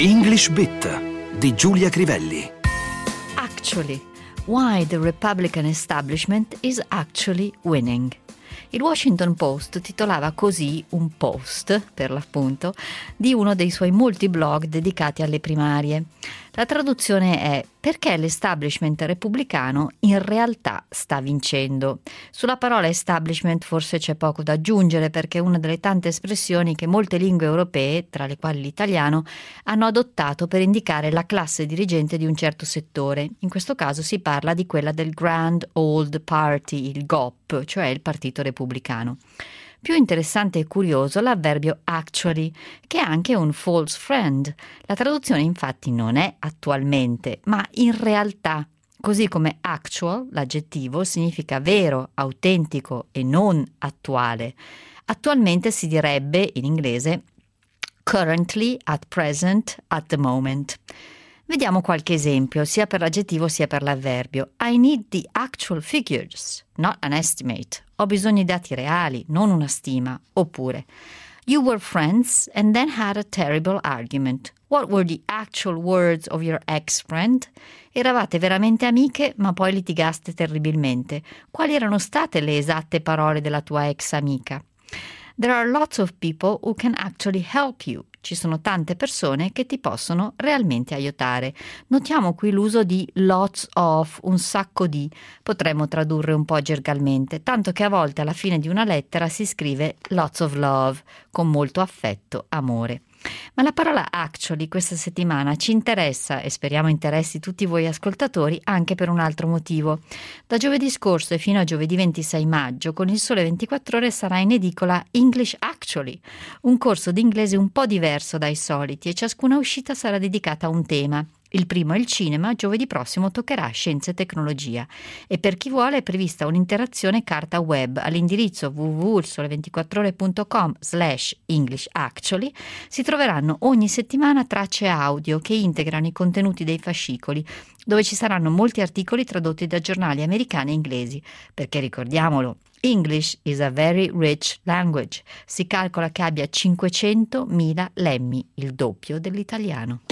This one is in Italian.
English Bit di Giulia Crivelli. Actually, why the Republican establishment is actually winning. Il Washington Post titolava così un post, per l'appunto, di uno dei suoi molti blog dedicati alle primarie. La traduzione è perché l'establishment repubblicano in realtà sta vincendo. Sulla parola establishment forse c'è poco da aggiungere perché è una delle tante espressioni che molte lingue europee, tra le quali l'italiano, hanno adottato per indicare la classe dirigente di un certo settore. In questo caso si parla di quella del Grand Old Party, il GOP, cioè il Partito Repubblicano. Più interessante e curioso l'avverbio actually, che è anche un false friend. La traduzione infatti non è attualmente, ma in realtà. Così come actual, l'aggettivo, significa vero, autentico e non attuale. Attualmente si direbbe in inglese currently, at present, at the moment. Vediamo qualche esempio, sia per l'aggettivo sia per l'avverbio. I need the actual figures, not an estimate. Ho bisogno di dati reali, non una stima. Oppure, You were friends and then had a terrible argument. What were the actual words of your ex-friend? Eravate veramente amiche, ma poi litigaste terribilmente. Quali erano state le esatte parole della tua ex amica? There are lots of people who can actually help you. Ci sono tante persone che ti possono realmente aiutare. Notiamo qui l'uso di lots of, un sacco di, potremmo tradurre un po' gergalmente, tanto che a volte alla fine di una lettera si scrive lots of love, con molto affetto, amore. Ma la parola actually questa settimana ci interessa e speriamo interessi tutti voi ascoltatori anche per un altro motivo. Da giovedì scorso e fino a giovedì 26 maggio con il Sole 24 ore sarà in edicola English Actually, un corso d'inglese un po' diverso dai soliti e ciascuna uscita sarà dedicata a un tema. Il primo è il cinema, giovedì prossimo toccherà scienze e tecnologia e per chi vuole è prevista un'interazione carta web all'indirizzo www.sole24ore.com slash English Actually si troveranno ogni settimana tracce audio che integrano i contenuti dei fascicoli dove ci saranno molti articoli tradotti da giornali americani e inglesi perché ricordiamolo English is a very rich language. Si calcola che abbia 500.000 lemmi, il doppio dell'italiano.